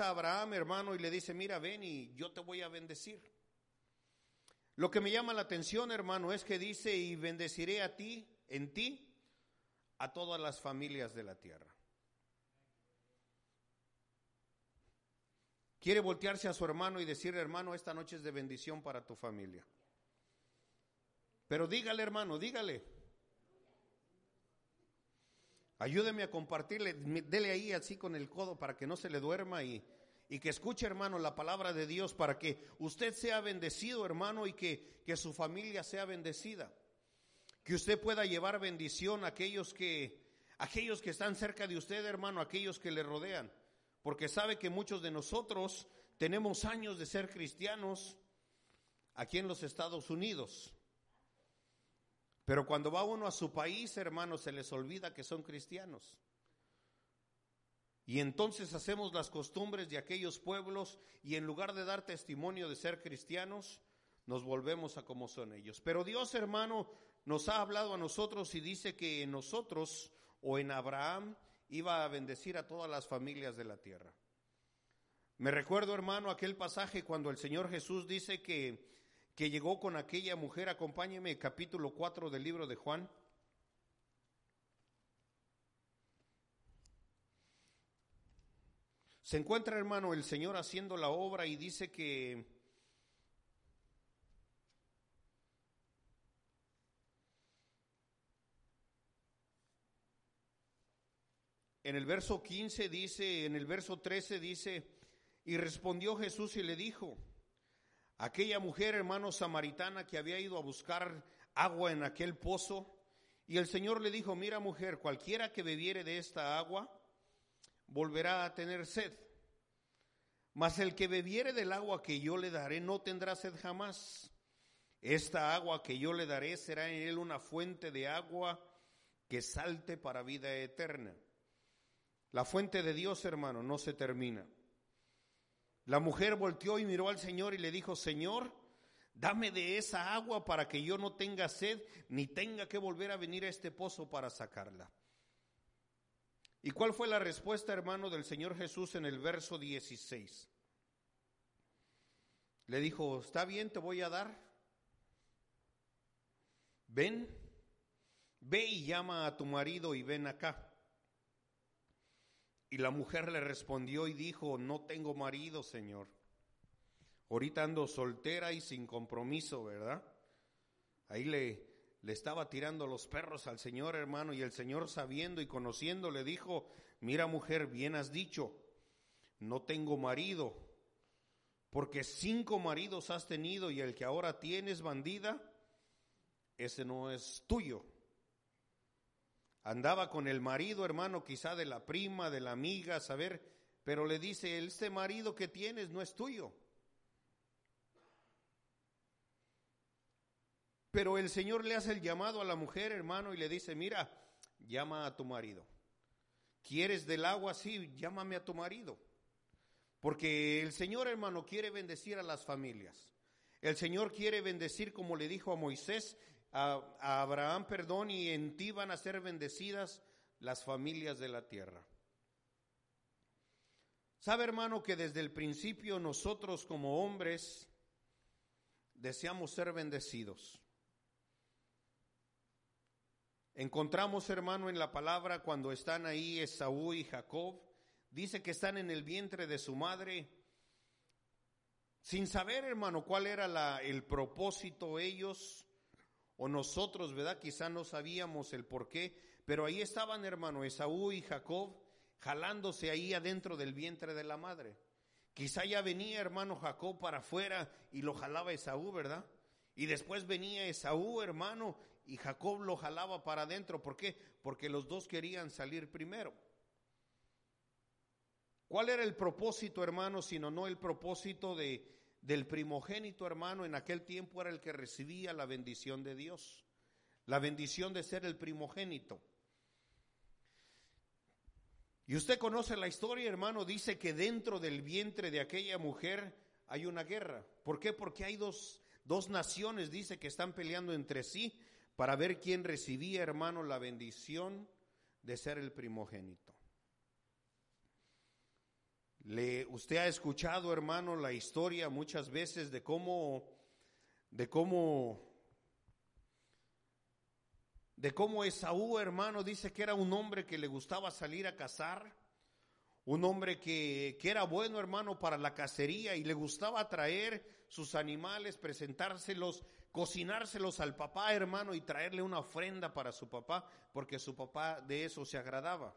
A Abraham, hermano, y le dice, mira, ven y yo te voy a bendecir. Lo que me llama la atención, hermano, es que dice, y bendeciré a ti, en ti, a todas las familias de la tierra. Quiere voltearse a su hermano y decirle, hermano, esta noche es de bendición para tu familia. Pero dígale, hermano, dígale. Ayúdeme a compartirle, dele ahí así con el codo para que no se le duerma y, y que escuche, hermano, la palabra de Dios para que usted sea bendecido, hermano, y que, que su familia sea bendecida. Que usted pueda llevar bendición a aquellos que, aquellos que están cerca de usted, hermano, aquellos que le rodean. Porque sabe que muchos de nosotros tenemos años de ser cristianos aquí en los Estados Unidos. Pero cuando va uno a su país, hermano, se les olvida que son cristianos. Y entonces hacemos las costumbres de aquellos pueblos y en lugar de dar testimonio de ser cristianos, nos volvemos a como son ellos. Pero Dios, hermano, nos ha hablado a nosotros y dice que en nosotros o en Abraham iba a bendecir a todas las familias de la tierra. Me recuerdo, hermano, aquel pasaje cuando el Señor Jesús dice que que llegó con aquella mujer. Acompáñeme, capítulo 4 del libro de Juan. Se encuentra, hermano, el Señor haciendo la obra y dice que en el verso 15 dice, en el verso 13 dice, y respondió Jesús y le dijo, aquella mujer, hermano samaritana, que había ido a buscar agua en aquel pozo, y el Señor le dijo, mira mujer, cualquiera que bebiere de esta agua, volverá a tener sed. Mas el que bebiere del agua que yo le daré no tendrá sed jamás. Esta agua que yo le daré será en él una fuente de agua que salte para vida eterna. La fuente de Dios, hermano, no se termina. La mujer volteó y miró al Señor y le dijo, Señor, dame de esa agua para que yo no tenga sed ni tenga que volver a venir a este pozo para sacarla. ¿Y cuál fue la respuesta, hermano, del Señor Jesús en el verso 16? Le dijo, está bien, te voy a dar. Ven, ve y llama a tu marido y ven acá. Y la mujer le respondió y dijo, no tengo marido, Señor. Ahorita ando soltera y sin compromiso, ¿verdad? Ahí le, le estaba tirando los perros al Señor, hermano, y el Señor sabiendo y conociendo le dijo, mira mujer, bien has dicho, no tengo marido, porque cinco maridos has tenido y el que ahora tienes bandida, ese no es tuyo. Andaba con el marido, hermano, quizá de la prima, de la amiga, saber, pero le dice, este marido que tienes no es tuyo. Pero el Señor le hace el llamado a la mujer, hermano, y le dice, mira, llama a tu marido. ¿Quieres del agua? Sí, llámame a tu marido. Porque el Señor, hermano, quiere bendecir a las familias. El Señor quiere bendecir, como le dijo a Moisés, a, Abraham, perdón, y en ti van a ser bendecidas las familias de la tierra. Sabe, hermano, que desde el principio nosotros como hombres deseamos ser bendecidos. Encontramos, hermano, en la palabra cuando están ahí Esaú y Jacob, dice que están en el vientre de su madre, sin saber, hermano, cuál era la, el propósito ellos o nosotros, ¿verdad? Quizá no sabíamos el por qué, pero ahí estaban, hermano, Esaú y Jacob jalándose ahí adentro del vientre de la madre. Quizá ya venía, hermano, Jacob para afuera y lo jalaba Esaú, ¿verdad? Y después venía Esaú, hermano, y Jacob lo jalaba para adentro. ¿Por qué? Porque los dos querían salir primero. ¿Cuál era el propósito, hermano, sino no el propósito de, del primogénito, hermano? En aquel tiempo era el que recibía la bendición de Dios, la bendición de ser el primogénito. Y usted conoce la historia, hermano, dice que dentro del vientre de aquella mujer hay una guerra. ¿Por qué? Porque hay dos, dos naciones, dice, que están peleando entre sí para ver quién recibía, hermano, la bendición de ser el primogénito. Le, usted ha escuchado, hermano, la historia muchas veces de cómo, de cómo de cómo Esaú, hermano, dice que era un hombre que le gustaba salir a cazar, un hombre que, que, era bueno, hermano, para la cacería y le gustaba traer sus animales, presentárselos, cocinárselos al papá, hermano, y traerle una ofrenda para su papá, porque su papá de eso se agradaba.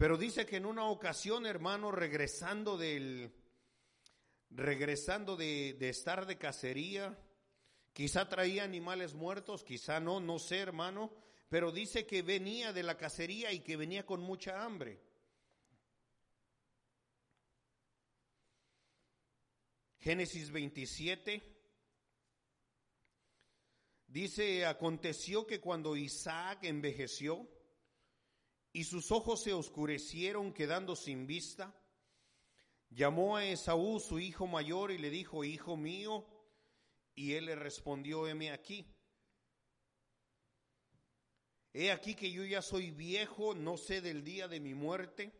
Pero dice que en una ocasión, hermano, regresando del, regresando de, de estar de cacería, Quizá traía animales muertos, quizá no, no sé, hermano, pero dice que venía de la cacería y que venía con mucha hambre. Génesis 27 dice, aconteció que cuando Isaac envejeció y sus ojos se oscurecieron quedando sin vista, llamó a Esaú, su hijo mayor, y le dijo, hijo mío, y él le respondió, heme aquí. He aquí que yo ya soy viejo, no sé del día de mi muerte.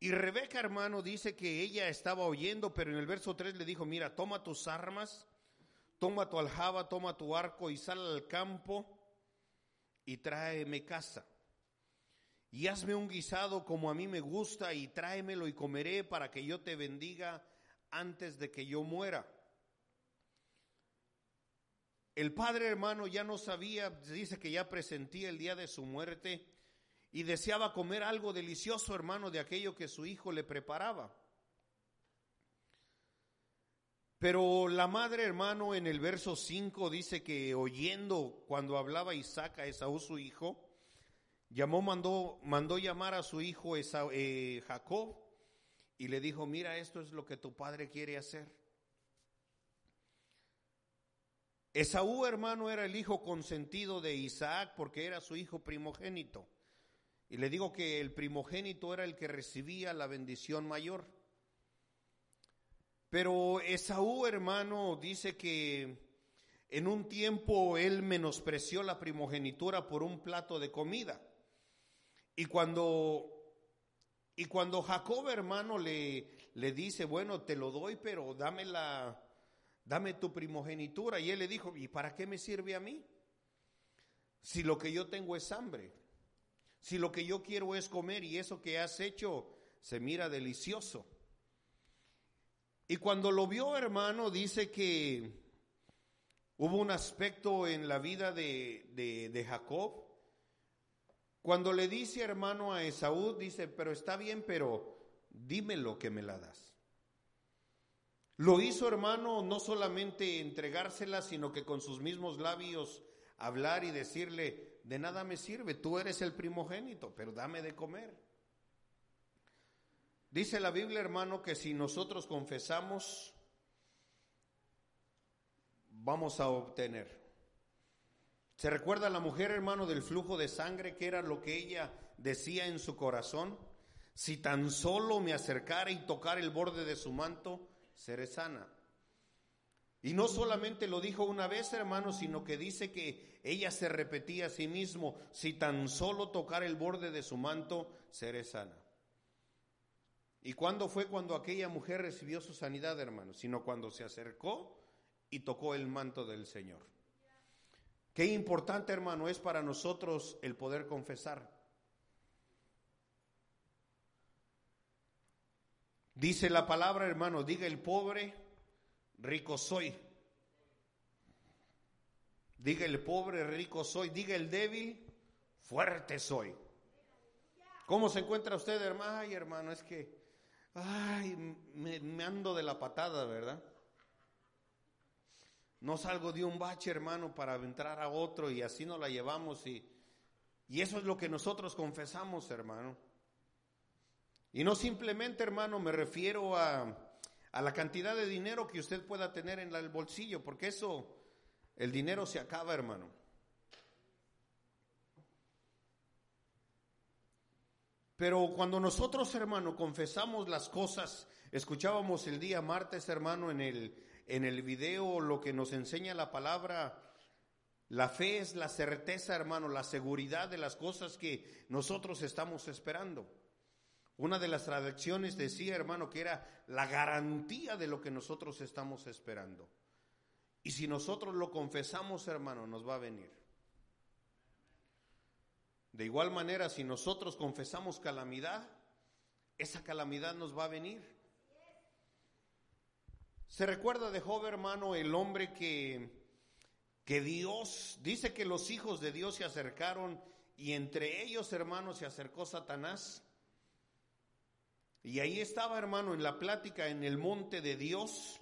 Y Rebeca, hermano, dice que ella estaba oyendo, pero en el verso 3 le dijo, mira, toma tus armas, toma tu aljaba, toma tu arco y sal al campo y tráeme casa. Y hazme un guisado como a mí me gusta y tráemelo y comeré para que yo te bendiga antes de que yo muera. El padre hermano ya no sabía, dice que ya presentía el día de su muerte y deseaba comer algo delicioso hermano de aquello que su hijo le preparaba. Pero la madre hermano en el verso 5 dice que oyendo cuando hablaba Isaac a Esaú su hijo, llamó, mandó, mandó llamar a su hijo eh, Jacob y le dijo, mira, esto es lo que tu padre quiere hacer. Esaú, hermano, era el hijo consentido de Isaac porque era su hijo primogénito. Y le digo que el primogénito era el que recibía la bendición mayor. Pero Esaú, hermano, dice que en un tiempo él menospreció la primogenitura por un plato de comida. Y cuando y cuando Jacob, hermano, le, le dice, bueno, te lo doy, pero dame la, dame tu primogenitura. Y él le dijo, ¿y para qué me sirve a mí? Si lo que yo tengo es hambre, si lo que yo quiero es comer y eso que has hecho se mira delicioso. Y cuando lo vio, hermano, dice que hubo un aspecto en la vida de, de, Jacob. Cuando le dice, hermano, a Esaú, dice, pero está bien, pero dime lo que me la das. Lo hizo, hermano, no solamente entregársela, sino que con sus mismos labios hablar y decirle, de nada me sirve, tú eres el primogénito, pero dame de comer. Dice la Biblia, hermano, que si nosotros confesamos, vamos a obtener. ¿Se recuerda la mujer, hermano, del flujo de sangre, que era lo que ella decía en su corazón? Si tan solo me acercara y tocara el borde de su manto, seré sana. Y no solamente lo dijo una vez, hermano, sino que dice que ella se repetía a sí mismo, si tan solo tocar el borde de su manto, seré sana. ¿Y cuándo fue cuando aquella mujer recibió su sanidad, hermano? Sino cuando se acercó y tocó el manto del Señor. Qué importante, hermano, es para nosotros el poder confesar. Dice la palabra, hermano, diga el pobre, rico soy. Diga el pobre, rico soy. Diga el débil, fuerte soy. ¿Cómo se encuentra usted, hermano? Ay, hermano, es que, ay, me, ando de la patada, ¿verdad? No salgo de un bache, hermano, para entrar a otro y así nos la llevamos y, Y eso es lo que nosotros confesamos, hermano. Y no simplemente, hermano, me refiero a, a la cantidad de dinero que usted pueda tener en el bolsillo, porque eso, el dinero se acaba, hermano. Pero cuando nosotros, hermano, confesamos las cosas, escuchábamos el día martes, hermano, en el, en el video lo que nos enseña la palabra, la fe es la certeza, hermano, la seguridad de las cosas que nosotros estamos esperando. Una de las traducciones decía, hermano, que era la garantía de lo que nosotros estamos esperando. Y si nosotros lo confesamos, hermano, nos va a venir. De igual manera, si nosotros confesamos calamidad, esa calamidad nos va a venir. Se recuerda de Job, hermano, el hombre que, que Dios, dice que los hijos de Dios se acercaron y entre ellos, hermano, se acercó Satanás y ahí estaba, hermano, en la plática en el monte de Dios.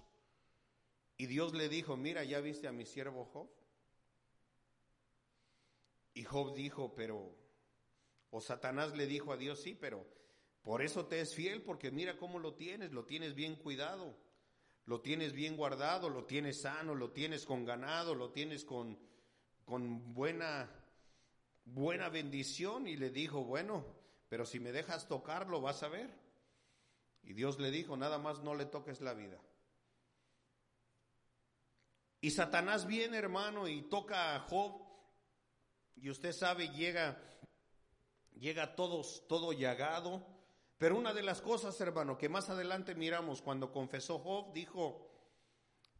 Y Dios le dijo, mira, ¿ya viste a mi siervo Job? Y Job dijo, pero, o Satanás le dijo a Dios, sí, pero por eso te es fiel, porque mira cómo lo tienes, lo tienes bien cuidado, lo tienes bien guardado, lo tienes sano, lo tienes con ganado, lo tienes con, con buena, buena bendición. Y le dijo, bueno, pero si me dejas tocarlo, vas a ver. Y Dios le dijo, nada más no le toques la vida. Y Satanás viene, hermano, y toca a Job. Y usted sabe, llega, llega todos, todo llagado. Pero una de las cosas, hermano, que más adelante miramos cuando confesó Job, dijo,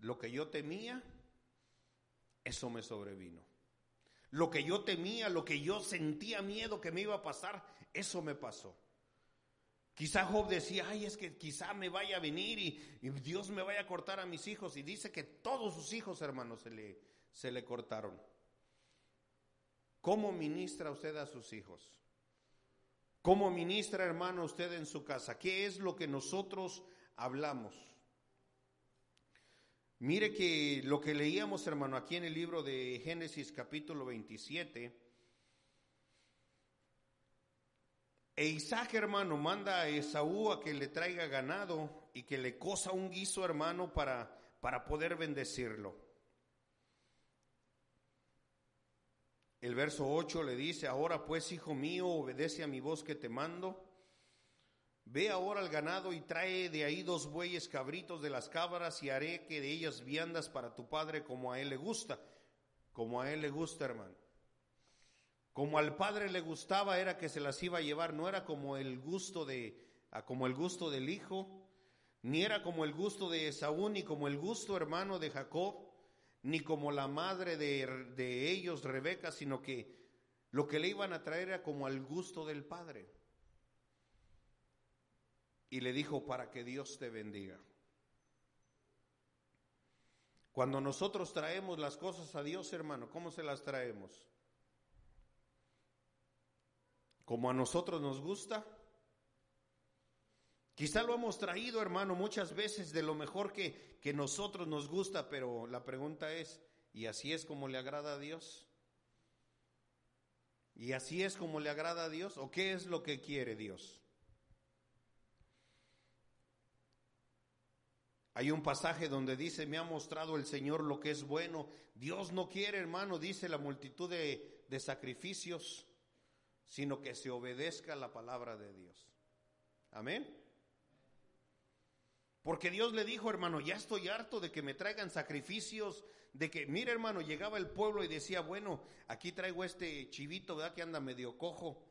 lo que yo temía, eso me sobrevino. Lo que yo temía, lo que yo sentía miedo que me iba a pasar, eso me pasó. Quizá Job decía, ay, es que quizá me vaya a venir y, Dios me vaya a cortar a mis hijos. Y dice que todos sus hijos, hermanos, se le, se le cortaron. ¿Cómo ministra usted a sus hijos? ¿Cómo ministra, hermano, usted en su casa? ¿Qué es lo que nosotros hablamos? Mire que lo que leíamos, hermano, aquí en el libro de Génesis capítulo 27, E Isaac, hermano, manda a Esaú a que le traiga ganado y que le cosa un guiso, hermano, para, para poder bendecirlo. El verso 8 le dice, ahora pues, hijo mío, obedece a mi voz que te mando. Ve ahora al ganado y trae de ahí dos bueyes cabritos de las cabras y haré que de ellas viandas para tu padre como a él le gusta. Como a él le gusta, hermano. Como al padre le gustaba era que se las iba a llevar, no era como el gusto de como el gusto del hijo, ni era como el gusto de Esaú, ni como el gusto hermano de Jacob, ni como la madre de, de ellos, Rebeca, sino que lo que le iban a traer era como al gusto del padre. Y le dijo, para que Dios te bendiga. Cuando nosotros traemos las cosas a Dios, hermano, ¿cómo se las traemos? como a nosotros nos gusta. Quizá lo hemos traído, hermano, muchas veces de lo mejor que, que nosotros nos gusta, pero la pregunta es, ¿y así es como le agrada a Dios? ¿Y así es como le agrada a Dios? ¿O qué es lo que quiere Dios? Hay un pasaje donde dice, me ha mostrado el Señor lo que es bueno. Dios no quiere, hermano, dice la multitud de, de sacrificios sino que se obedezca la palabra de Dios. Amén. Porque Dios le dijo, hermano, ya estoy harto de que me traigan sacrificios, de que, mire hermano, llegaba el pueblo y decía, bueno, aquí traigo este chivito, ¿verdad? Que anda medio cojo,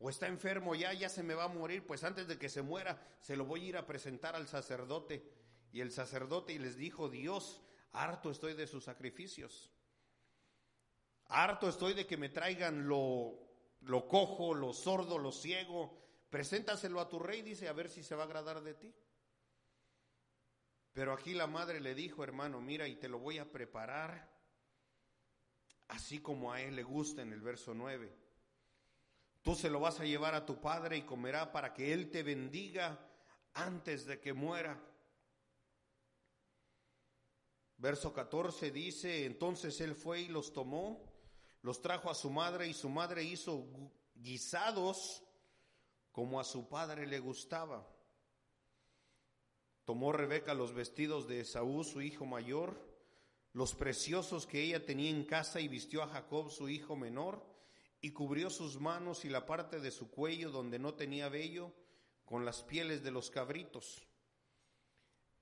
o está enfermo ya, ya se me va a morir, pues antes de que se muera, se lo voy a ir a presentar al sacerdote. Y el sacerdote y les dijo, Dios, harto estoy de sus sacrificios. Harto estoy de que me traigan lo lo cojo, lo sordo, lo ciego, preséntaselo a tu rey, dice, a ver si se va a agradar de ti. Pero aquí la madre le dijo, hermano, mira, y te lo voy a preparar así como a él le gusta en el verso 9. Tú se lo vas a llevar a tu padre y comerá para que él te bendiga antes de que muera. Verso 14 dice, entonces él fue y los tomó los trajo a su madre y su madre hizo guisados como a su padre le gustaba. Tomó Rebeca los vestidos de Esaú, su hijo mayor, los preciosos que ella tenía en casa y vistió a Jacob, su hijo menor, y cubrió sus manos y la parte de su cuello donde no tenía vello con las pieles de los cabritos.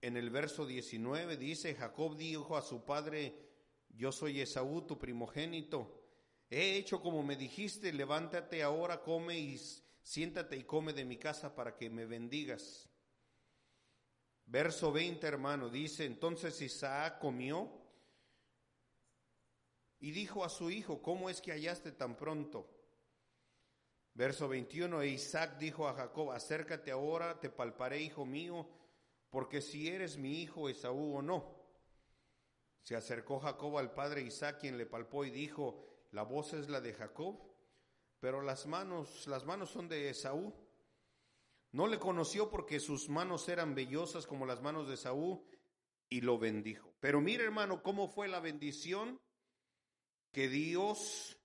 En el verso 19 dice, Jacob dijo a su padre, yo soy Esaú, tu primogénito, he hecho como me dijiste, levántate ahora, come y siéntate y come de mi casa para que me bendigas. Verso 20, hermano, dice, entonces Isaac comió y dijo a su hijo, ¿cómo es que hallaste tan pronto? Verso 21, e Isaac dijo a Jacob, acércate ahora, te palparé, hijo mío, porque si eres mi hijo Esaú o no. Se acercó Jacob al padre Isaac, quien le palpó y dijo, la voz es la de Jacob, pero las manos, las manos son de Esaú. No le conoció porque sus manos eran vellosas como las manos de Esaú y lo bendijo. Pero mire hermano, cómo fue la bendición que Dios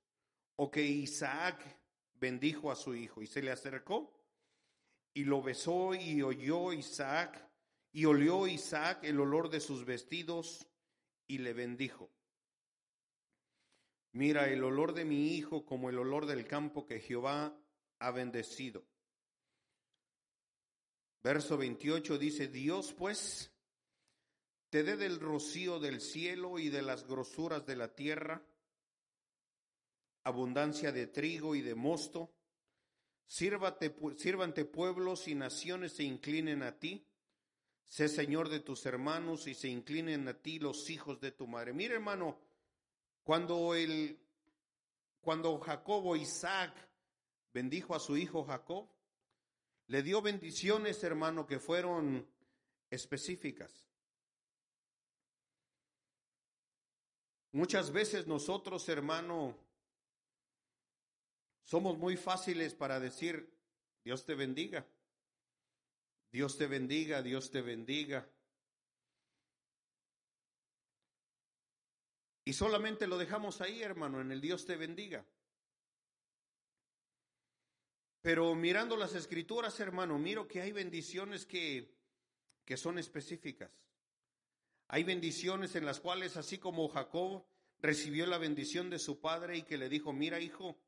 o que Isaac bendijo a su hijo y se le acercó y lo besó y oyó Isaac y olió Isaac el olor de sus vestidos y le bendijo. Mira el olor de mi hijo como el olor del campo que Jehová ha bendecido. Verso 28 dice, Dios pues te dé del rocío del cielo y de las grosuras de la tierra abundancia de trigo y de mosto. Sírvate, sírvante pueblos y naciones se inclinen a ti. Sé Señor de tus hermanos y se inclinen a ti los hijos de tu madre. Mira, hermano, cuando el cuando Jacobo Isaac bendijo a su hijo Jacob, le dio bendiciones, hermano, que fueron específicas. Muchas veces nosotros, hermano, somos muy fáciles para decir, Dios te bendiga, Dios te bendiga, Dios te bendiga. Y solamente lo dejamos ahí, hermano, en el Dios te bendiga. Pero mirando las escrituras, hermano, miro que hay bendiciones que, que son específicas. Hay bendiciones en las cuales, así como Jacob recibió la bendición de su padre y que le dijo, mira hijo,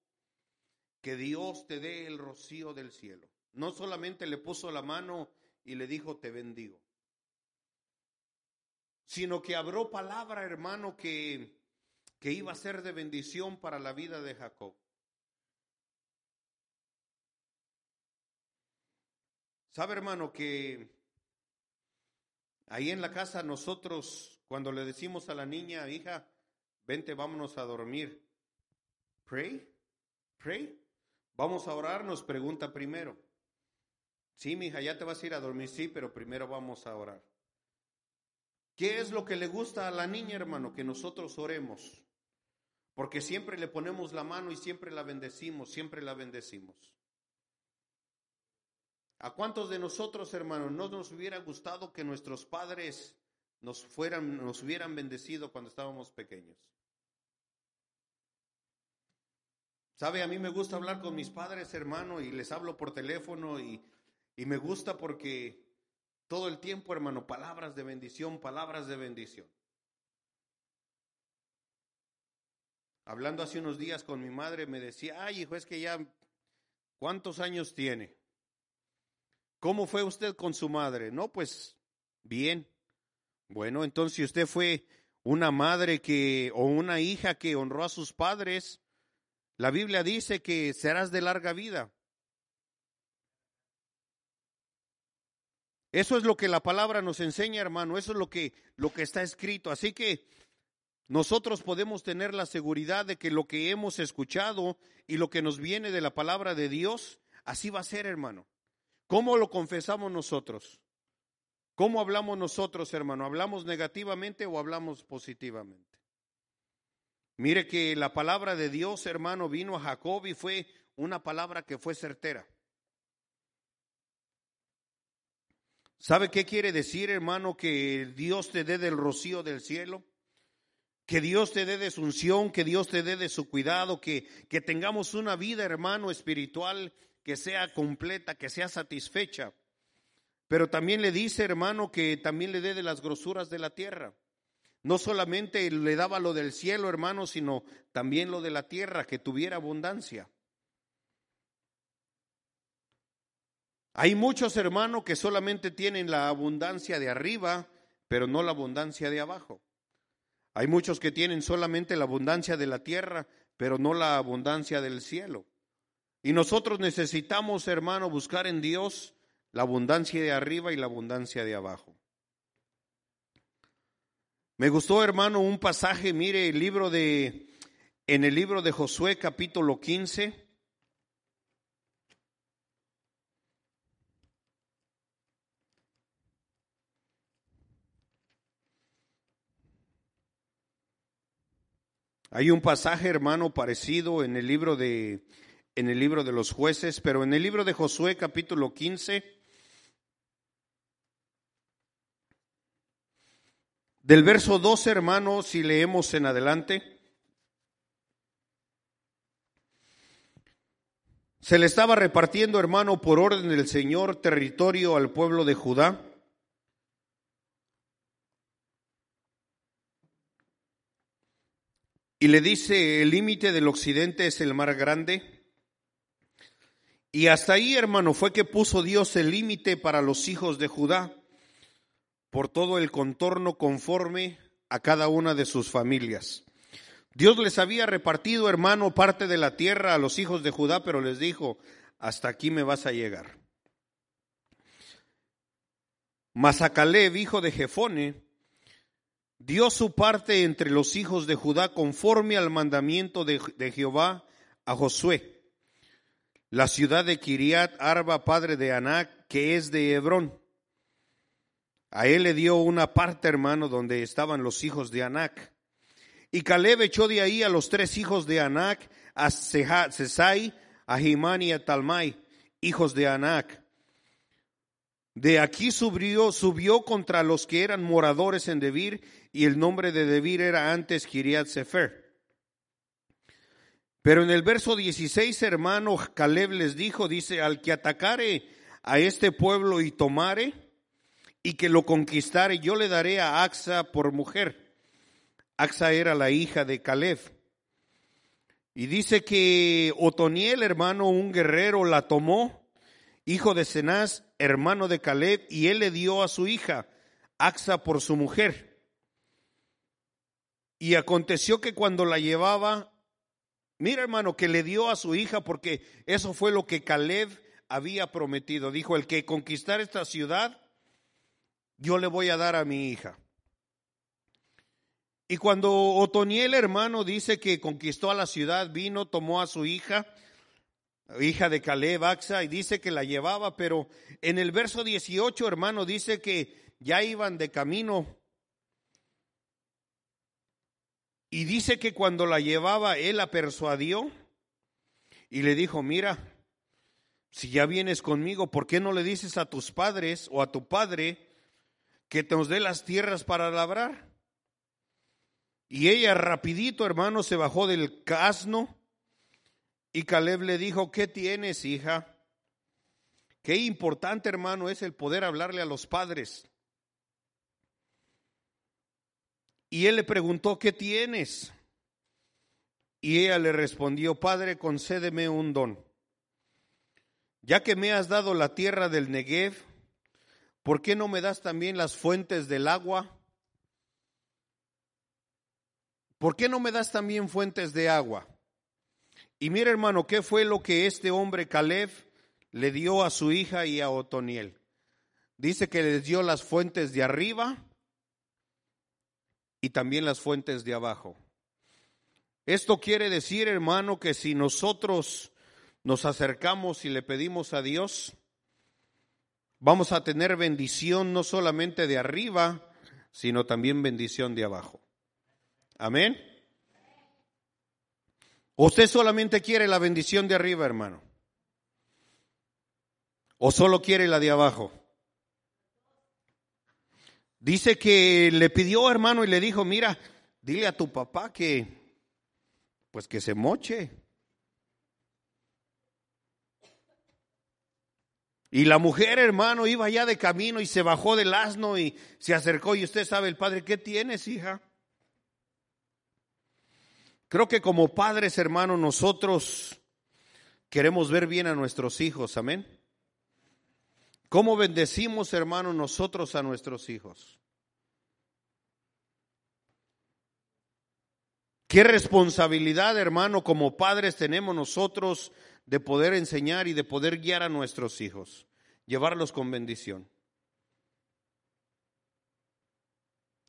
que Dios te dé el rocío del cielo. No solamente le puso la mano y le dijo, te bendigo, sino que abrió palabra, hermano, que, que iba a ser de bendición para la vida de Jacob. Sabe, hermano, que ahí en la casa nosotros, cuando le decimos a la niña, hija, vente, vámonos a dormir. Pray, pray. Vamos a orar, nos pregunta primero. Sí, mija, ya te vas a ir a dormir, sí, pero primero vamos a orar. ¿Qué es lo que le gusta a la niña, hermano? Que nosotros oremos. Porque siempre le ponemos la mano y siempre la bendecimos, siempre la bendecimos. ¿A cuántos de nosotros, hermanos, no nos hubiera gustado que nuestros padres nos fueran, nos hubieran bendecido cuando estábamos pequeños? Sabe, a mí me gusta hablar con mis padres, hermano, y les hablo por teléfono y, y me gusta porque todo el tiempo, hermano, palabras de bendición, palabras de bendición. Hablando hace unos días con mi madre, me decía, ay, hijo, es que ya, ¿cuántos años tiene? ¿Cómo fue usted con su madre? No, pues, bien. Bueno, entonces si usted fue una madre que, o una hija que honró a sus padres, la Biblia dice que serás de larga vida. Eso es lo que la palabra nos enseña, hermano. Eso es lo que, lo que está escrito. Así que nosotros podemos tener la seguridad de que lo que hemos escuchado y lo que nos viene de la palabra de Dios, así va a ser, hermano. ¿Cómo lo confesamos nosotros? ¿Cómo hablamos nosotros, hermano? ¿Hablamos negativamente o hablamos positivamente? Mire que la palabra de Dios, hermano, vino a Jacob y fue una palabra que fue certera. ¿Sabe qué quiere decir, hermano, que Dios te dé del rocío del cielo? Que Dios te dé de su unción, que Dios te dé de su cuidado, que, que tengamos una vida, hermano, espiritual que sea completa, que sea satisfecha. Pero también le dice, hermano, que también le dé de las grosuras de la tierra. No solamente le daba lo del cielo, hermano, sino también lo de la tierra, que tuviera abundancia. Hay muchos hermanos que solamente tienen la abundancia de arriba, pero no la abundancia de abajo. Hay muchos que tienen solamente la abundancia de la tierra, pero no la abundancia del cielo. Y nosotros necesitamos, hermano, buscar en Dios la abundancia de arriba y la abundancia de abajo. Me gustó, hermano, un pasaje, mire, el libro de en el libro de Josué capítulo 15 Hay un pasaje, hermano, parecido en el libro de en el libro de los jueces, pero en el libro de Josué capítulo 15 del verso 12, hermano, si leemos en adelante, se le estaba repartiendo, hermano, por orden del Señor territorio al pueblo de Judá. Y le dice, el límite del occidente es el mar grande. Y hasta ahí, hermano, fue que puso Dios el límite para los hijos de Judá, por todo el contorno conforme a cada una de sus familias. Dios les había repartido, hermano, parte de la tierra a los hijos de Judá, pero les dijo, hasta aquí me vas a llegar. Mas hijo de Jefone, dio su parte entre los hijos de Judá conforme al mandamiento de, Jehová a Josué, la ciudad de Kiriat Arba, padre de Anac, que es de Hebrón. A él le dio una parte, hermano, donde estaban los hijos de Anac. Y Caleb echó de ahí a los tres hijos de Anac, a Sesai, a Jimán y a Talmai, hijos de Anac. De aquí subió, subió contra los que eran moradores en Debir, y el nombre de Debir era antes Kiriat Sefer. Pero en el verso 16, hermano, Caleb les dijo, dice, al que atacare a este pueblo y tomare, y que lo conquistare, yo le daré a Axa por mujer. Axa era la hija de Caleb. Y dice que Otoniel, hermano, un guerrero, la tomó, hijo de Cenaz, hermano de Caleb, y él le dio a su hija, Axa, por su mujer. Y aconteció que cuando la llevaba, mira hermano, que le dio a su hija, porque eso fue lo que Caleb había prometido. Dijo, el que conquistar esta ciudad, yo le voy a dar a mi hija. Y cuando Otoniel, hermano, dice que conquistó a la ciudad, vino, tomó a su hija, hija de Caleb, Axa, y dice que la llevaba, pero en el verso 18, hermano, dice que ya iban de camino. Y dice que cuando la llevaba, él la persuadió y le dijo, mira, si ya vienes conmigo, ¿por qué no le dices a tus padres o a tu padre que te nos dé las tierras para labrar? Y ella rapidito, hermano, se bajó del casno y Caleb le dijo, ¿qué tienes, hija? Qué importante, hermano, es el poder hablarle a los padres. Y él le preguntó, ¿qué tienes? Y ella le respondió, Padre, concédeme un don. Ya que me has dado la tierra del Negev, ¿por qué no me das también las fuentes del agua? ¿Por qué no me das también fuentes de agua? Y mira, hermano, ¿qué fue lo que este hombre Caleb le dio a su hija y a Otoniel? Dice que les dio las fuentes de arriba y también las fuentes de abajo. Esto quiere decir, hermano, que si nosotros nos acercamos y le pedimos a Dios, vamos a tener bendición no solamente de arriba, sino también bendición de abajo. Amén. ¿Usted solamente quiere la bendición de arriba, hermano? ¿O solo quiere la de abajo? Dice que le pidió, hermano, y le dijo, mira, dile a tu papá que, pues que se moche. Y la mujer, hermano, iba ya de camino y se bajó del asno y se acercó y usted sabe, el padre, ¿qué tienes, hija? Creo que como padres, hermano, nosotros queremos ver bien a nuestros hijos, amén. ¿Cómo bendecimos, hermano, nosotros a nuestros hijos? ¿Qué responsabilidad, hermano, como padres tenemos nosotros de poder enseñar y de poder guiar a nuestros hijos, llevarlos con bendición.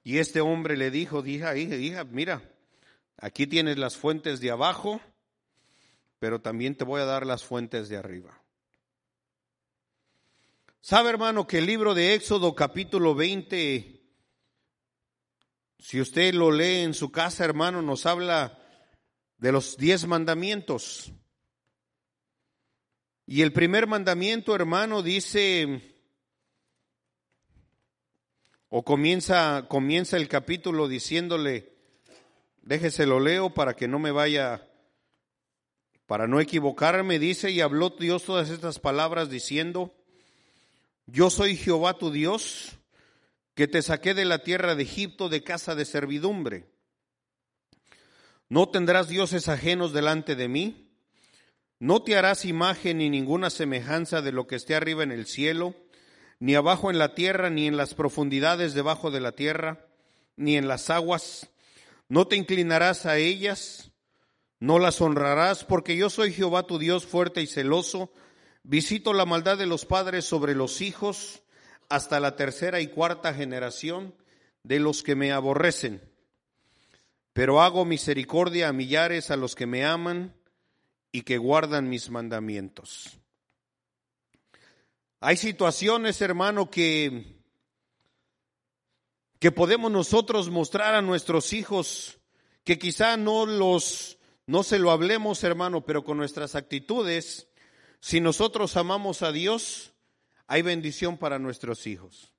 Y este hombre le dijo, hija, hija, hija, mira, aquí tienes las fuentes de abajo, pero también te voy a dar las fuentes de arriba. ¿Sabe, hermano, que el libro de Éxodo capítulo 20, si usted lo lee en su casa, hermano, nos habla de los diez mandamientos? Y el primer mandamiento, hermano, dice, o comienza, comienza el capítulo diciéndole, déjese lo leo para que no me vaya, para no equivocarme, dice, y habló Dios todas estas palabras diciendo, yo soy Jehová tu Dios, que te saqué de la tierra de Egipto de casa de servidumbre. No tendrás dioses ajenos delante de mí. No te harás imagen ni ninguna semejanza de lo que esté arriba en el cielo, ni abajo en la tierra, ni en las profundidades debajo de la tierra, ni en las aguas. No te inclinarás a ellas, no las honrarás, porque yo soy Jehová tu Dios fuerte y celoso. Visito la maldad de los padres sobre los hijos hasta la tercera y cuarta generación de los que me aborrecen. Pero hago misericordia a millares a los que me aman y que guardan mis mandamientos. Hay situaciones, hermano, que, que podemos nosotros mostrar a nuestros hijos que quizá no los no se lo hablemos, hermano, pero con nuestras actitudes, si nosotros amamos a Dios, hay bendición para nuestros hijos.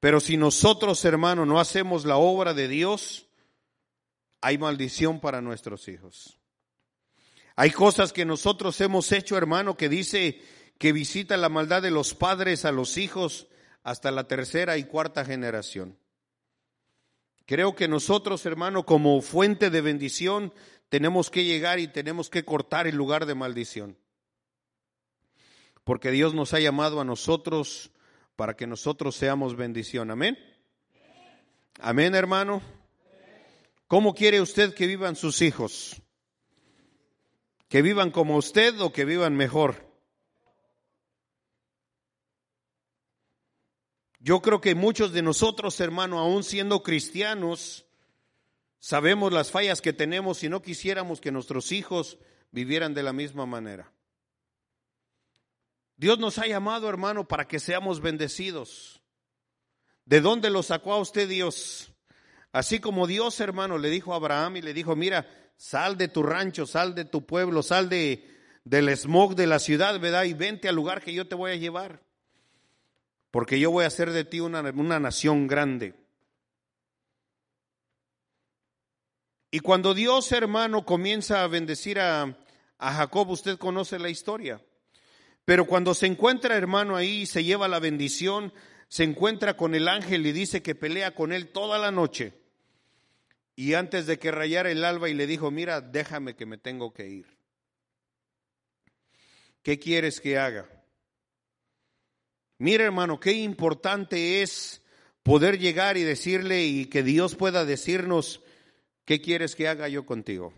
Pero si nosotros, hermano, no hacemos la obra de Dios, hay maldición para nuestros hijos. Hay cosas que nosotros hemos hecho, hermano, que dice que visita la maldad de los padres a los hijos hasta la tercera y cuarta generación. Creo que nosotros, hermano, como fuente de bendición, tenemos que llegar y tenemos que cortar el lugar de maldición. Porque Dios nos ha llamado a nosotros para que nosotros seamos bendición. Amén. Amén, hermano. ¿Cómo quiere usted que vivan sus hijos? que vivan como usted o que vivan mejor. Yo creo que muchos de nosotros, hermano, aún siendo cristianos, sabemos las fallas que tenemos y no quisiéramos que nuestros hijos vivieran de la misma manera. Dios nos ha llamado, hermano, para que seamos bendecidos. ¿De dónde lo sacó a usted Dios? Así como Dios, hermano, le dijo a Abraham y le dijo, mira, Sal de tu rancho, sal de tu pueblo, sal de, del smog de la ciudad, ¿verdad? Y vente al lugar que yo te voy a llevar. Porque yo voy a hacer de ti una, una nación grande. Y cuando Dios, hermano, comienza a bendecir a, a Jacob, usted conoce la historia. Pero cuando se encuentra, hermano, ahí, se lleva la bendición, se encuentra con el ángel y dice que pelea con él toda la noche. Y antes de que rayara el alba y le dijo, mira, déjame que me tengo que ir. ¿Qué quieres que haga? Mira hermano, qué importante es poder llegar y decirle y que Dios pueda decirnos, ¿qué quieres que haga yo contigo?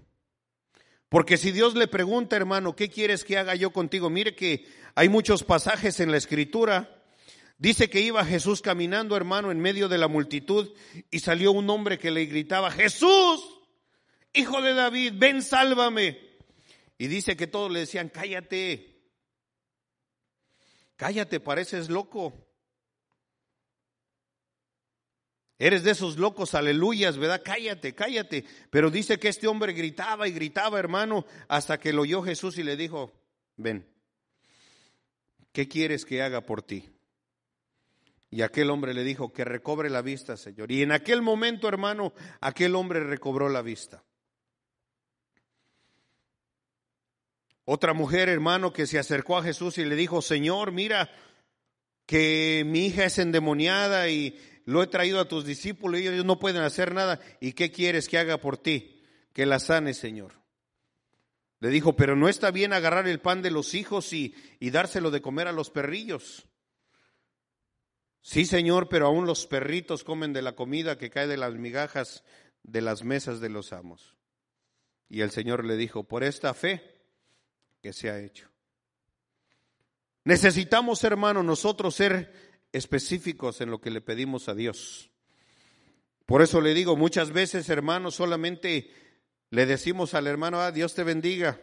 Porque si Dios le pregunta, hermano, ¿qué quieres que haga yo contigo? Mire que hay muchos pasajes en la escritura Dice que iba Jesús caminando, hermano, en medio de la multitud y salió un hombre que le gritaba, Jesús, hijo de David, ven, sálvame. Y dice que todos le decían, cállate, cállate, pareces loco. Eres de esos locos, aleluyas, ¿verdad? Cállate, cállate. Pero dice que este hombre gritaba y gritaba, hermano, hasta que lo oyó Jesús y le dijo, ven, ¿qué quieres que haga por ti? Y aquel hombre le dijo, que recobre la vista, Señor. Y en aquel momento, hermano, aquel hombre recobró la vista. Otra mujer, hermano, que se acercó a Jesús y le dijo, Señor, mira que mi hija es endemoniada y lo he traído a tus discípulos y ellos no pueden hacer nada. ¿Y qué quieres que haga por ti? Que la sane, Señor. Le dijo, pero no está bien agarrar el pan de los hijos y, y dárselo de comer a los perrillos. Sí, Señor, pero aún los perritos comen de la comida que cae de las migajas de las mesas de los amos. Y el Señor le dijo, por esta fe que se ha hecho. Necesitamos, hermano, nosotros ser específicos en lo que le pedimos a Dios. Por eso le digo, muchas veces, hermano, solamente le decimos al hermano, ah, Dios te bendiga.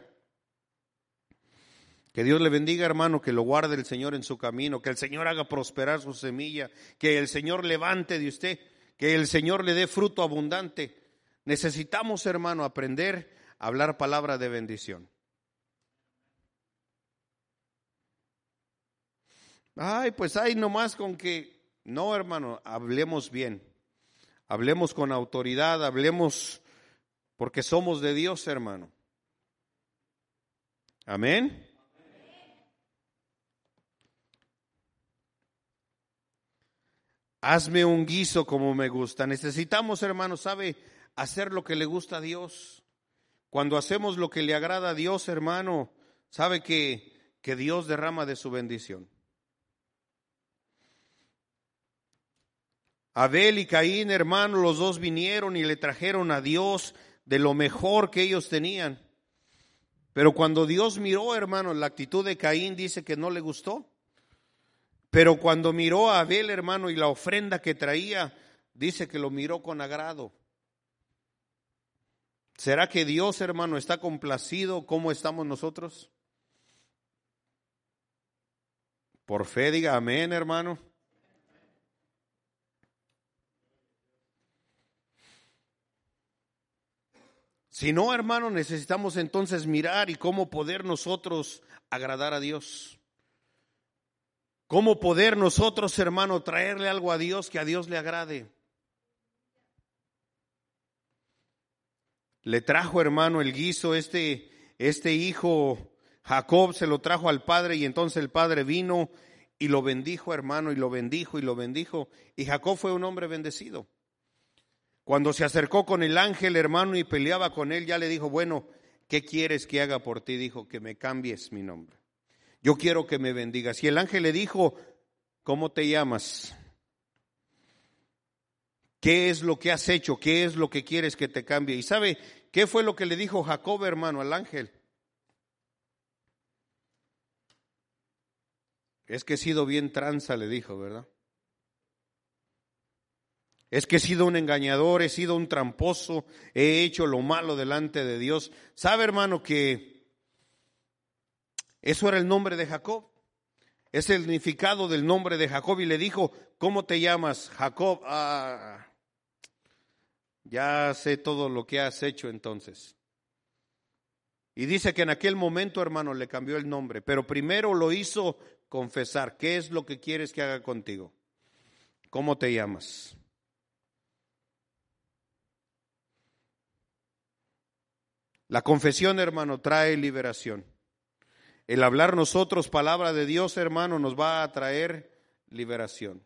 Que Dios le bendiga, hermano, que lo guarde el Señor en su camino, que el Señor haga prosperar su semilla, que el Señor levante de usted, que el Señor le dé fruto abundante. Necesitamos, hermano, aprender a hablar palabra de bendición. Ay, pues hay nomás con que, no, hermano, hablemos bien, hablemos con autoridad, hablemos porque somos de Dios, hermano. Amén. Hazme un guiso como me gusta. Necesitamos, hermano, sabe, hacer lo que le gusta a Dios. Cuando hacemos lo que le agrada a Dios, hermano, sabe que, que Dios derrama de su bendición. Abel y Caín, hermano, los dos vinieron y le trajeron a Dios de lo mejor que ellos tenían. Pero cuando Dios miró, hermano, la actitud de Caín dice que no le gustó. Pero cuando miró a Abel, hermano, y la ofrenda que traía, dice que lo miró con agrado. ¿Será que Dios, hermano, está complacido como estamos nosotros? Por fe diga amén, hermano. Si no, hermano, necesitamos entonces mirar y cómo poder nosotros agradar a Dios. ¿Cómo poder nosotros, hermano, traerle algo a Dios que a Dios le agrade? Le trajo, hermano, el guiso, este, este hijo Jacob se lo trajo al padre y entonces el padre vino y lo bendijo, hermano, y lo bendijo y lo bendijo. Y Jacob fue un hombre bendecido. Cuando se acercó con el ángel, hermano, y peleaba con él, ya le dijo, bueno, ¿qué quieres que haga por ti? Dijo, que me cambies mi nombre. Yo quiero que me bendigas. Y el ángel le dijo, ¿cómo te llamas? ¿Qué es lo que has hecho? ¿Qué es lo que quieres que te cambie? Y sabe, ¿qué fue lo que le dijo Jacob, hermano, al ángel? Es que he sido bien tranza, le dijo, ¿verdad? Es que he sido un engañador, he sido un tramposo, he hecho lo malo delante de Dios. ¿Sabe, hermano, que eso era el nombre de Jacob. Es el significado del nombre de Jacob. Y le dijo, ¿cómo te llamas? Jacob. Ah, ya sé todo lo que has hecho entonces. Y dice que en aquel momento, hermano, le cambió el nombre, pero primero lo hizo confesar. ¿Qué es lo que quieres que haga contigo? ¿Cómo te llamas? La confesión, hermano, trae liberación. El hablar nosotros palabra de Dios, hermano, nos va a traer liberación.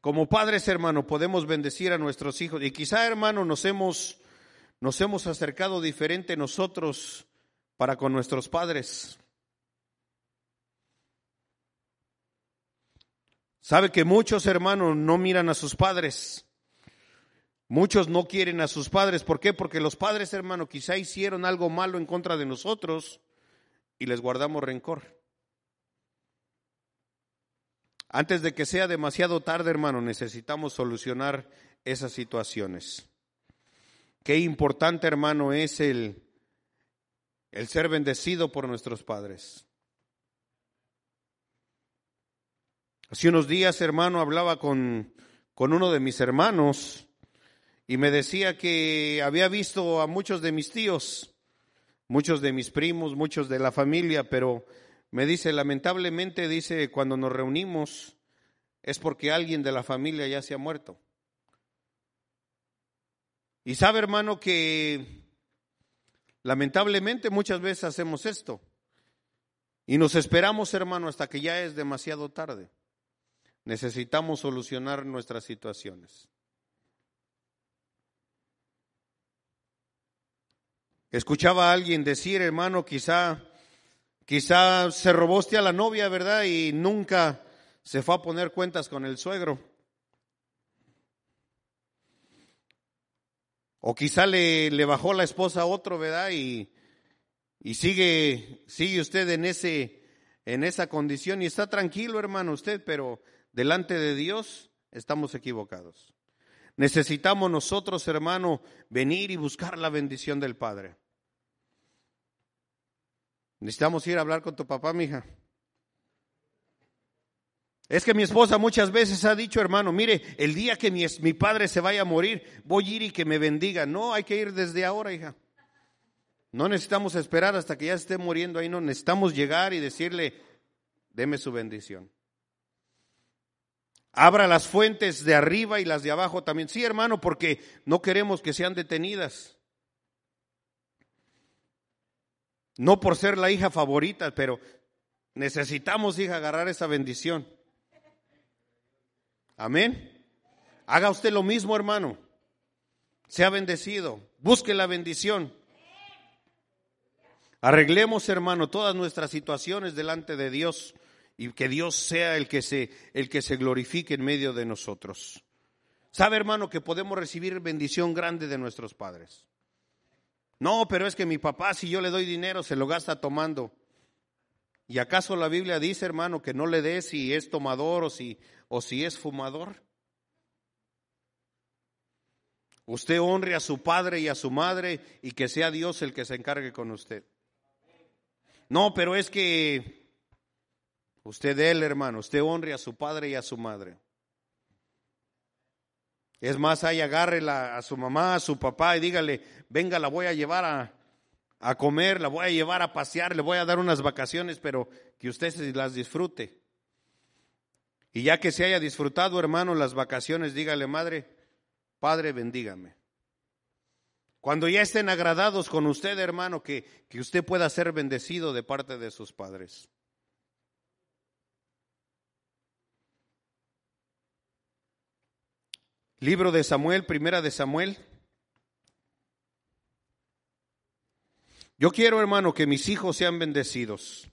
Como padres, hermano, podemos bendecir a nuestros hijos. Y quizá, hermano, nos hemos, nos hemos acercado diferente nosotros para con nuestros padres. Sabe que muchos hermanos no miran a sus padres. Muchos no quieren a sus padres. ¿Por qué? Porque los padres, hermano, quizá hicieron algo malo en contra de nosotros y les guardamos rencor. Antes de que sea demasiado tarde, hermano, necesitamos solucionar esas situaciones. Qué importante, hermano, es el, el ser bendecido por nuestros padres. Hace unos días, hermano, hablaba con, con uno de mis hermanos y me decía que había visto a muchos de mis tíos, muchos de mis primos, muchos de la familia, pero me dice, lamentablemente, dice, cuando nos reunimos es porque alguien de la familia ya se ha muerto. Y sabe, hermano, que lamentablemente muchas veces hacemos esto. Y nos esperamos, hermano, hasta que ya es demasiado tarde. Necesitamos solucionar nuestras situaciones. Escuchaba a alguien decir, hermano, quizá, quizá se roboste a la novia, ¿verdad? Y nunca se fue a poner cuentas con el suegro. O quizá le, le bajó la esposa a otro, ¿verdad? Y, y sigue, sigue usted en ese, en esa condición y está tranquilo, hermano, usted, pero delante de Dios estamos equivocados. Necesitamos nosotros, hermano, venir y buscar la bendición del Padre. Necesitamos ir a hablar con tu papá, mija. Es que mi esposa muchas veces ha dicho, hermano, mire, el día que mi, mi, padre se vaya a morir, voy a ir y que me bendiga. No, hay que ir desde ahora, hija. No necesitamos esperar hasta que ya esté muriendo ahí, no, necesitamos llegar y decirle, deme su bendición. Abra las fuentes de arriba y las de abajo también. Sí, hermano, porque no queremos que sean detenidas. No por ser la hija favorita, pero necesitamos, hija, agarrar esa bendición. Amén. Haga usted lo mismo, hermano. Sea bendecido. Busque la bendición. Arreglemos, hermano, todas nuestras situaciones delante de Dios y que Dios sea el que se el que se glorifique en medio de nosotros. Sabe, hermano, que podemos recibir bendición grande de nuestros padres. No, pero es que mi papá, si yo le doy dinero, se lo gasta tomando. ¿Y acaso la Biblia dice, hermano, que no le dé si es tomador o si o si es fumador. Usted honre a su padre y a su madre y que sea Dios el que se encargue con usted. No, pero es que usted él, hermano, usted honre a su padre y a su madre. Es más, ahí agarre a su mamá, a su papá y dígale, venga, la voy a llevar a, a comer, la voy a llevar a pasear, le voy a dar unas vacaciones, pero que usted se las disfrute. Y ya que se haya disfrutado, hermano, las vacaciones, dígale, madre, padre, bendígame. Cuando ya estén agradados con usted, hermano, que, que usted pueda ser bendecido de parte de sus padres. Libro de Samuel, primera de Samuel. Yo quiero, hermano, que mis hijos sean bendecidos.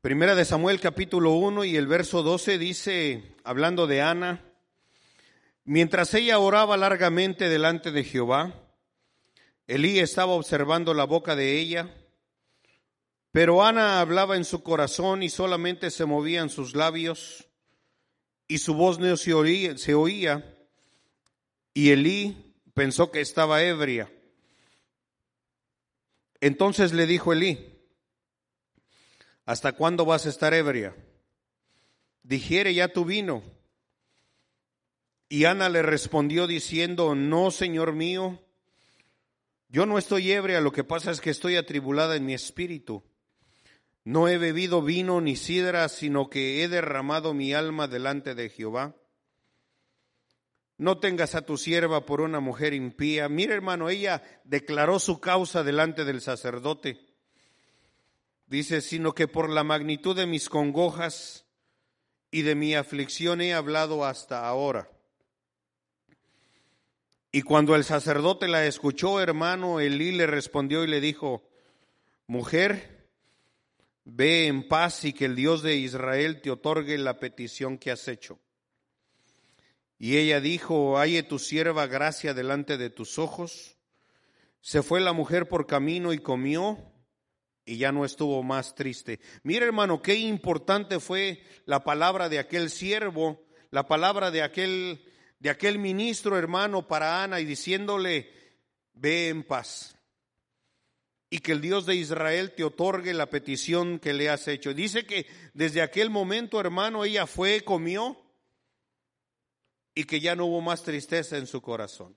Primera de Samuel capítulo 1 y el verso 12 dice, hablando de Ana, mientras ella oraba largamente delante de Jehová, Elí estaba observando la boca de ella, pero Ana hablaba en su corazón y solamente se movían sus labios y su voz no se oía, y Elí pensó que estaba ebria. Entonces le dijo Elí, ¿Hasta cuándo vas a estar ebria? Digiere ya tu vino. Y Ana le respondió diciendo, no, Señor mío, yo no estoy ebria, lo que pasa es que estoy atribulada en mi espíritu. No he bebido vino ni sidra, sino que he derramado mi alma delante de Jehová. No tengas a tu sierva por una mujer impía. Mira, hermano, ella declaró su causa delante del sacerdote. Dice, sino que por la magnitud de mis congojas y de mi aflicción he hablado hasta ahora. Y cuando el sacerdote la escuchó, hermano, Elí le respondió y le dijo, mujer, ve en paz y que el Dios de Israel te otorgue la petición que has hecho. Y ella dijo, halle tu sierva gracia delante de tus ojos. Se fue la mujer por camino y comió y ya no estuvo más triste. Mira, hermano, qué importante fue la palabra de aquel siervo, la palabra de aquel de aquel ministro hermano para Ana y diciéndole, ve en paz. Y que el Dios de Israel te otorgue la petición que le has hecho. Dice que desde aquel momento, hermano, ella fue, comió y que ya no hubo más tristeza en su corazón.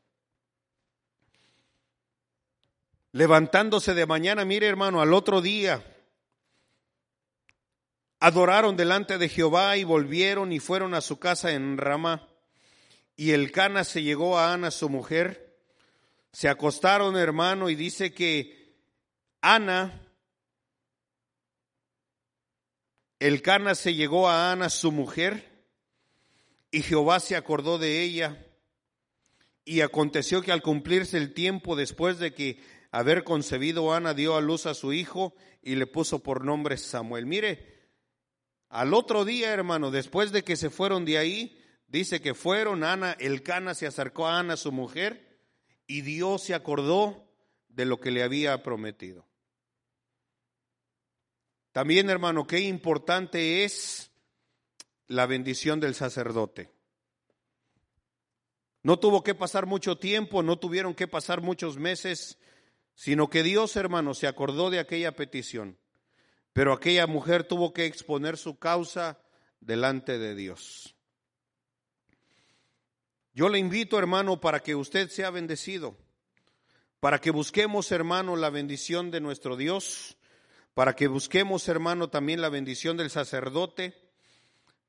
Levantándose de mañana, mire hermano, al otro día, adoraron delante de Jehová y volvieron y fueron a su casa en Ramá. Y el Cana se llegó a Ana, su mujer. Se acostaron, hermano, y dice que Ana, el Cana se llegó a Ana, su mujer, y Jehová se acordó de ella. Y aconteció que al cumplirse el tiempo después de que haber concebido Ana dio a luz a su hijo y le puso por nombre Samuel. Mire, al otro día, hermano, después de que se fueron de ahí, dice que fueron, Ana, el Cana se acercó a Ana, su mujer, y Dios se acordó de lo que le había prometido. También, hermano, qué importante es la bendición del sacerdote. No tuvo que pasar mucho tiempo, no tuvieron que pasar muchos meses, sino que Dios, hermano, se acordó de aquella petición. Pero aquella mujer tuvo que exponer su causa delante de Dios. Yo le invito, hermano, para que usted sea bendecido, para que busquemos, hermano, la bendición de nuestro Dios, para que busquemos, hermano, también la bendición del sacerdote,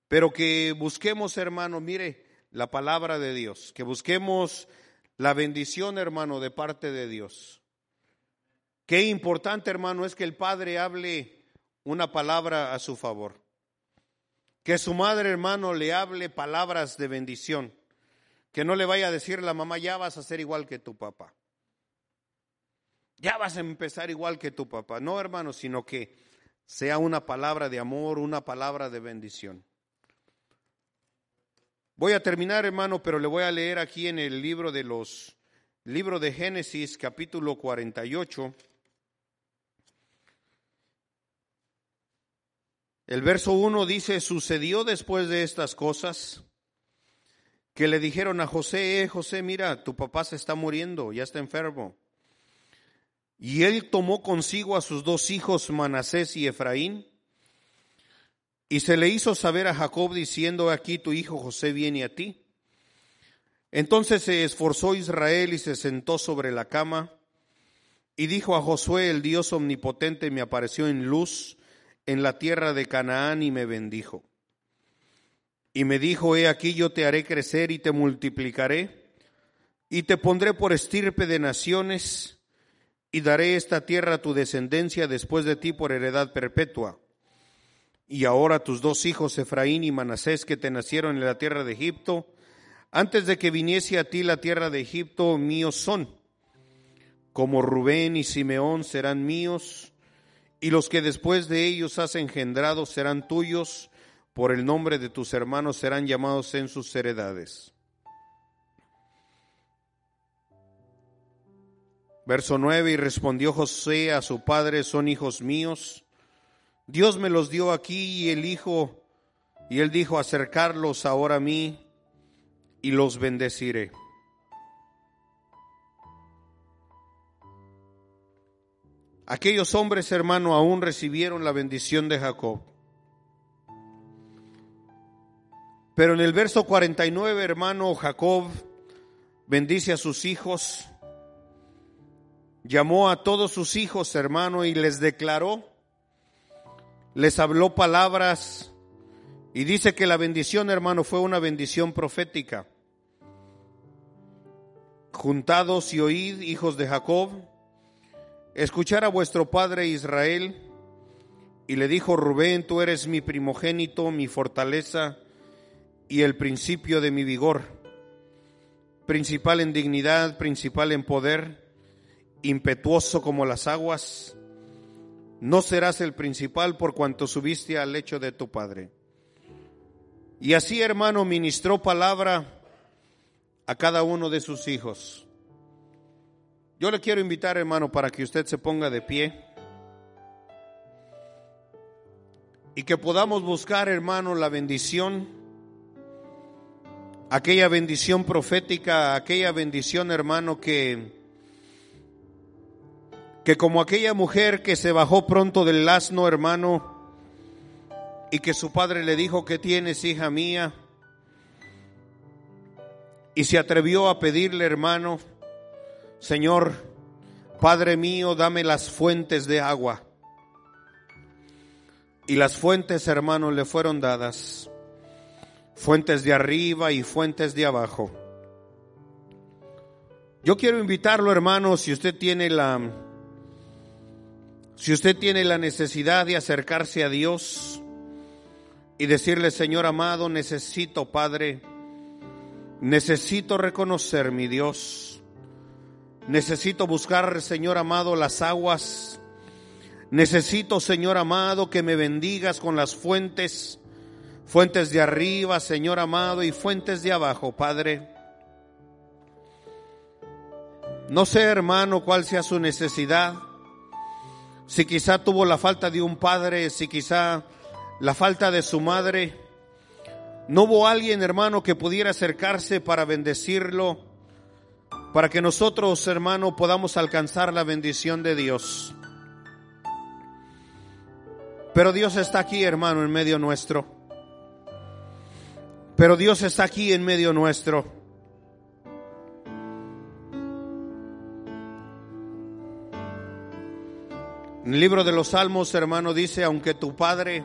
pero que busquemos, hermano, mire, la palabra de Dios, que busquemos la bendición, hermano, de parte de Dios. Qué importante, hermano, es que el Padre hable una palabra a su favor. Que su madre, hermano, le hable palabras de bendición. Que no le vaya a decir la mamá, ya vas a ser igual que tu papá. Ya vas a empezar igual que tu papá. No, hermano, sino que sea una palabra de amor, una palabra de bendición. Voy a terminar, hermano, pero le voy a leer aquí en el libro de los libro de Génesis, capítulo 48. El verso 1 dice, sucedió después de estas cosas que le dijeron a José, eh, José, mira, tu papá se está muriendo, ya está enfermo. Y él tomó consigo a sus dos hijos, Manasés y Efraín, y se le hizo saber a Jacob diciendo, aquí tu hijo José viene a ti. Entonces se esforzó Israel y se sentó sobre la cama y dijo a Josué, el Dios omnipotente me apareció en luz en la tierra de Canaán y me bendijo. Y me dijo, he aquí yo te haré crecer y te multiplicaré, y te pondré por estirpe de naciones, y daré esta tierra a tu descendencia después de ti por heredad perpetua. Y ahora tus dos hijos, Efraín y Manasés, que te nacieron en la tierra de Egipto, antes de que viniese a ti la tierra de Egipto, míos son. Como Rubén y Simeón serán míos, y los que después de ellos has engendrado serán tuyos, por el nombre de tus hermanos serán llamados en sus heredades. Verso 9, y respondió José a su padre, son hijos míos. Dios me los dio aquí y el hijo, y él dijo, acercarlos ahora a mí y los bendeciré. Aquellos hombres, hermano, aún recibieron la bendición de Jacob. Pero en el verso 49, hermano, Jacob bendice a sus hijos, llamó a todos sus hijos, hermano, y les declaró, les habló palabras, y dice que la bendición, hermano, fue una bendición profética. Juntados y oíd, hijos de Jacob, escuchar a vuestro padre Israel. Y le dijo Rubén, tú eres mi primogénito, mi fortaleza y el principio de mi vigor, principal en dignidad, principal en poder, impetuoso como las aguas. No serás el principal por cuanto subiste al lecho de tu padre. Y así, hermano, ministró palabra a cada uno de sus hijos. Yo le quiero invitar, hermano, para que usted se ponga de pie y que podamos buscar, hermano, la bendición, aquella bendición profética, aquella bendición, hermano, que, que como aquella mujer que se bajó pronto del asno, hermano, y que su padre le dijo, ¿qué tienes, hija mía? y se atrevió a pedirle, hermano, Señor, Padre mío, dame las fuentes de agua. Y las fuentes, hermanos, le fueron dadas. Fuentes de arriba y fuentes de abajo. Yo quiero invitarlo, hermano, si usted tiene la si usted tiene la necesidad de acercarse a Dios y decirle, Señor amado, necesito, Padre, necesito reconocer mi Dios. Necesito buscar, Señor amado, las aguas. Necesito, Señor amado, que me bendigas con las fuentes, fuentes de arriba, Señor amado, y fuentes de abajo, Padre. No sé, hermano, cuál sea su necesidad. Si quizá tuvo la falta de un padre, si quizá la falta de su madre. No hubo alguien, hermano, que pudiera acercarse para bendecirlo, para que nosotros, hermano, podamos alcanzar la bendición de Dios. Pero Dios está aquí, hermano, en medio nuestro. Pero Dios está aquí en medio nuestro. En el libro de los Salmos, hermano, dice, aunque tu padre,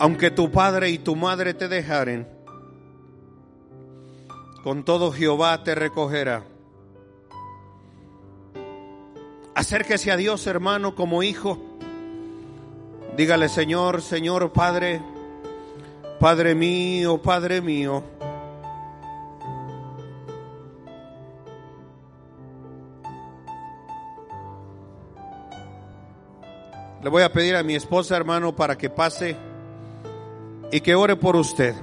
aunque tu padre y tu madre te dejaren, con todo Jehová te recogerá. Acérquese a Dios, hermano, como hijo. Dígale, Señor, Señor, Padre, Padre mío, Padre mío. Le voy a pedir a mi esposa, hermano, para que pase y que ore por usted.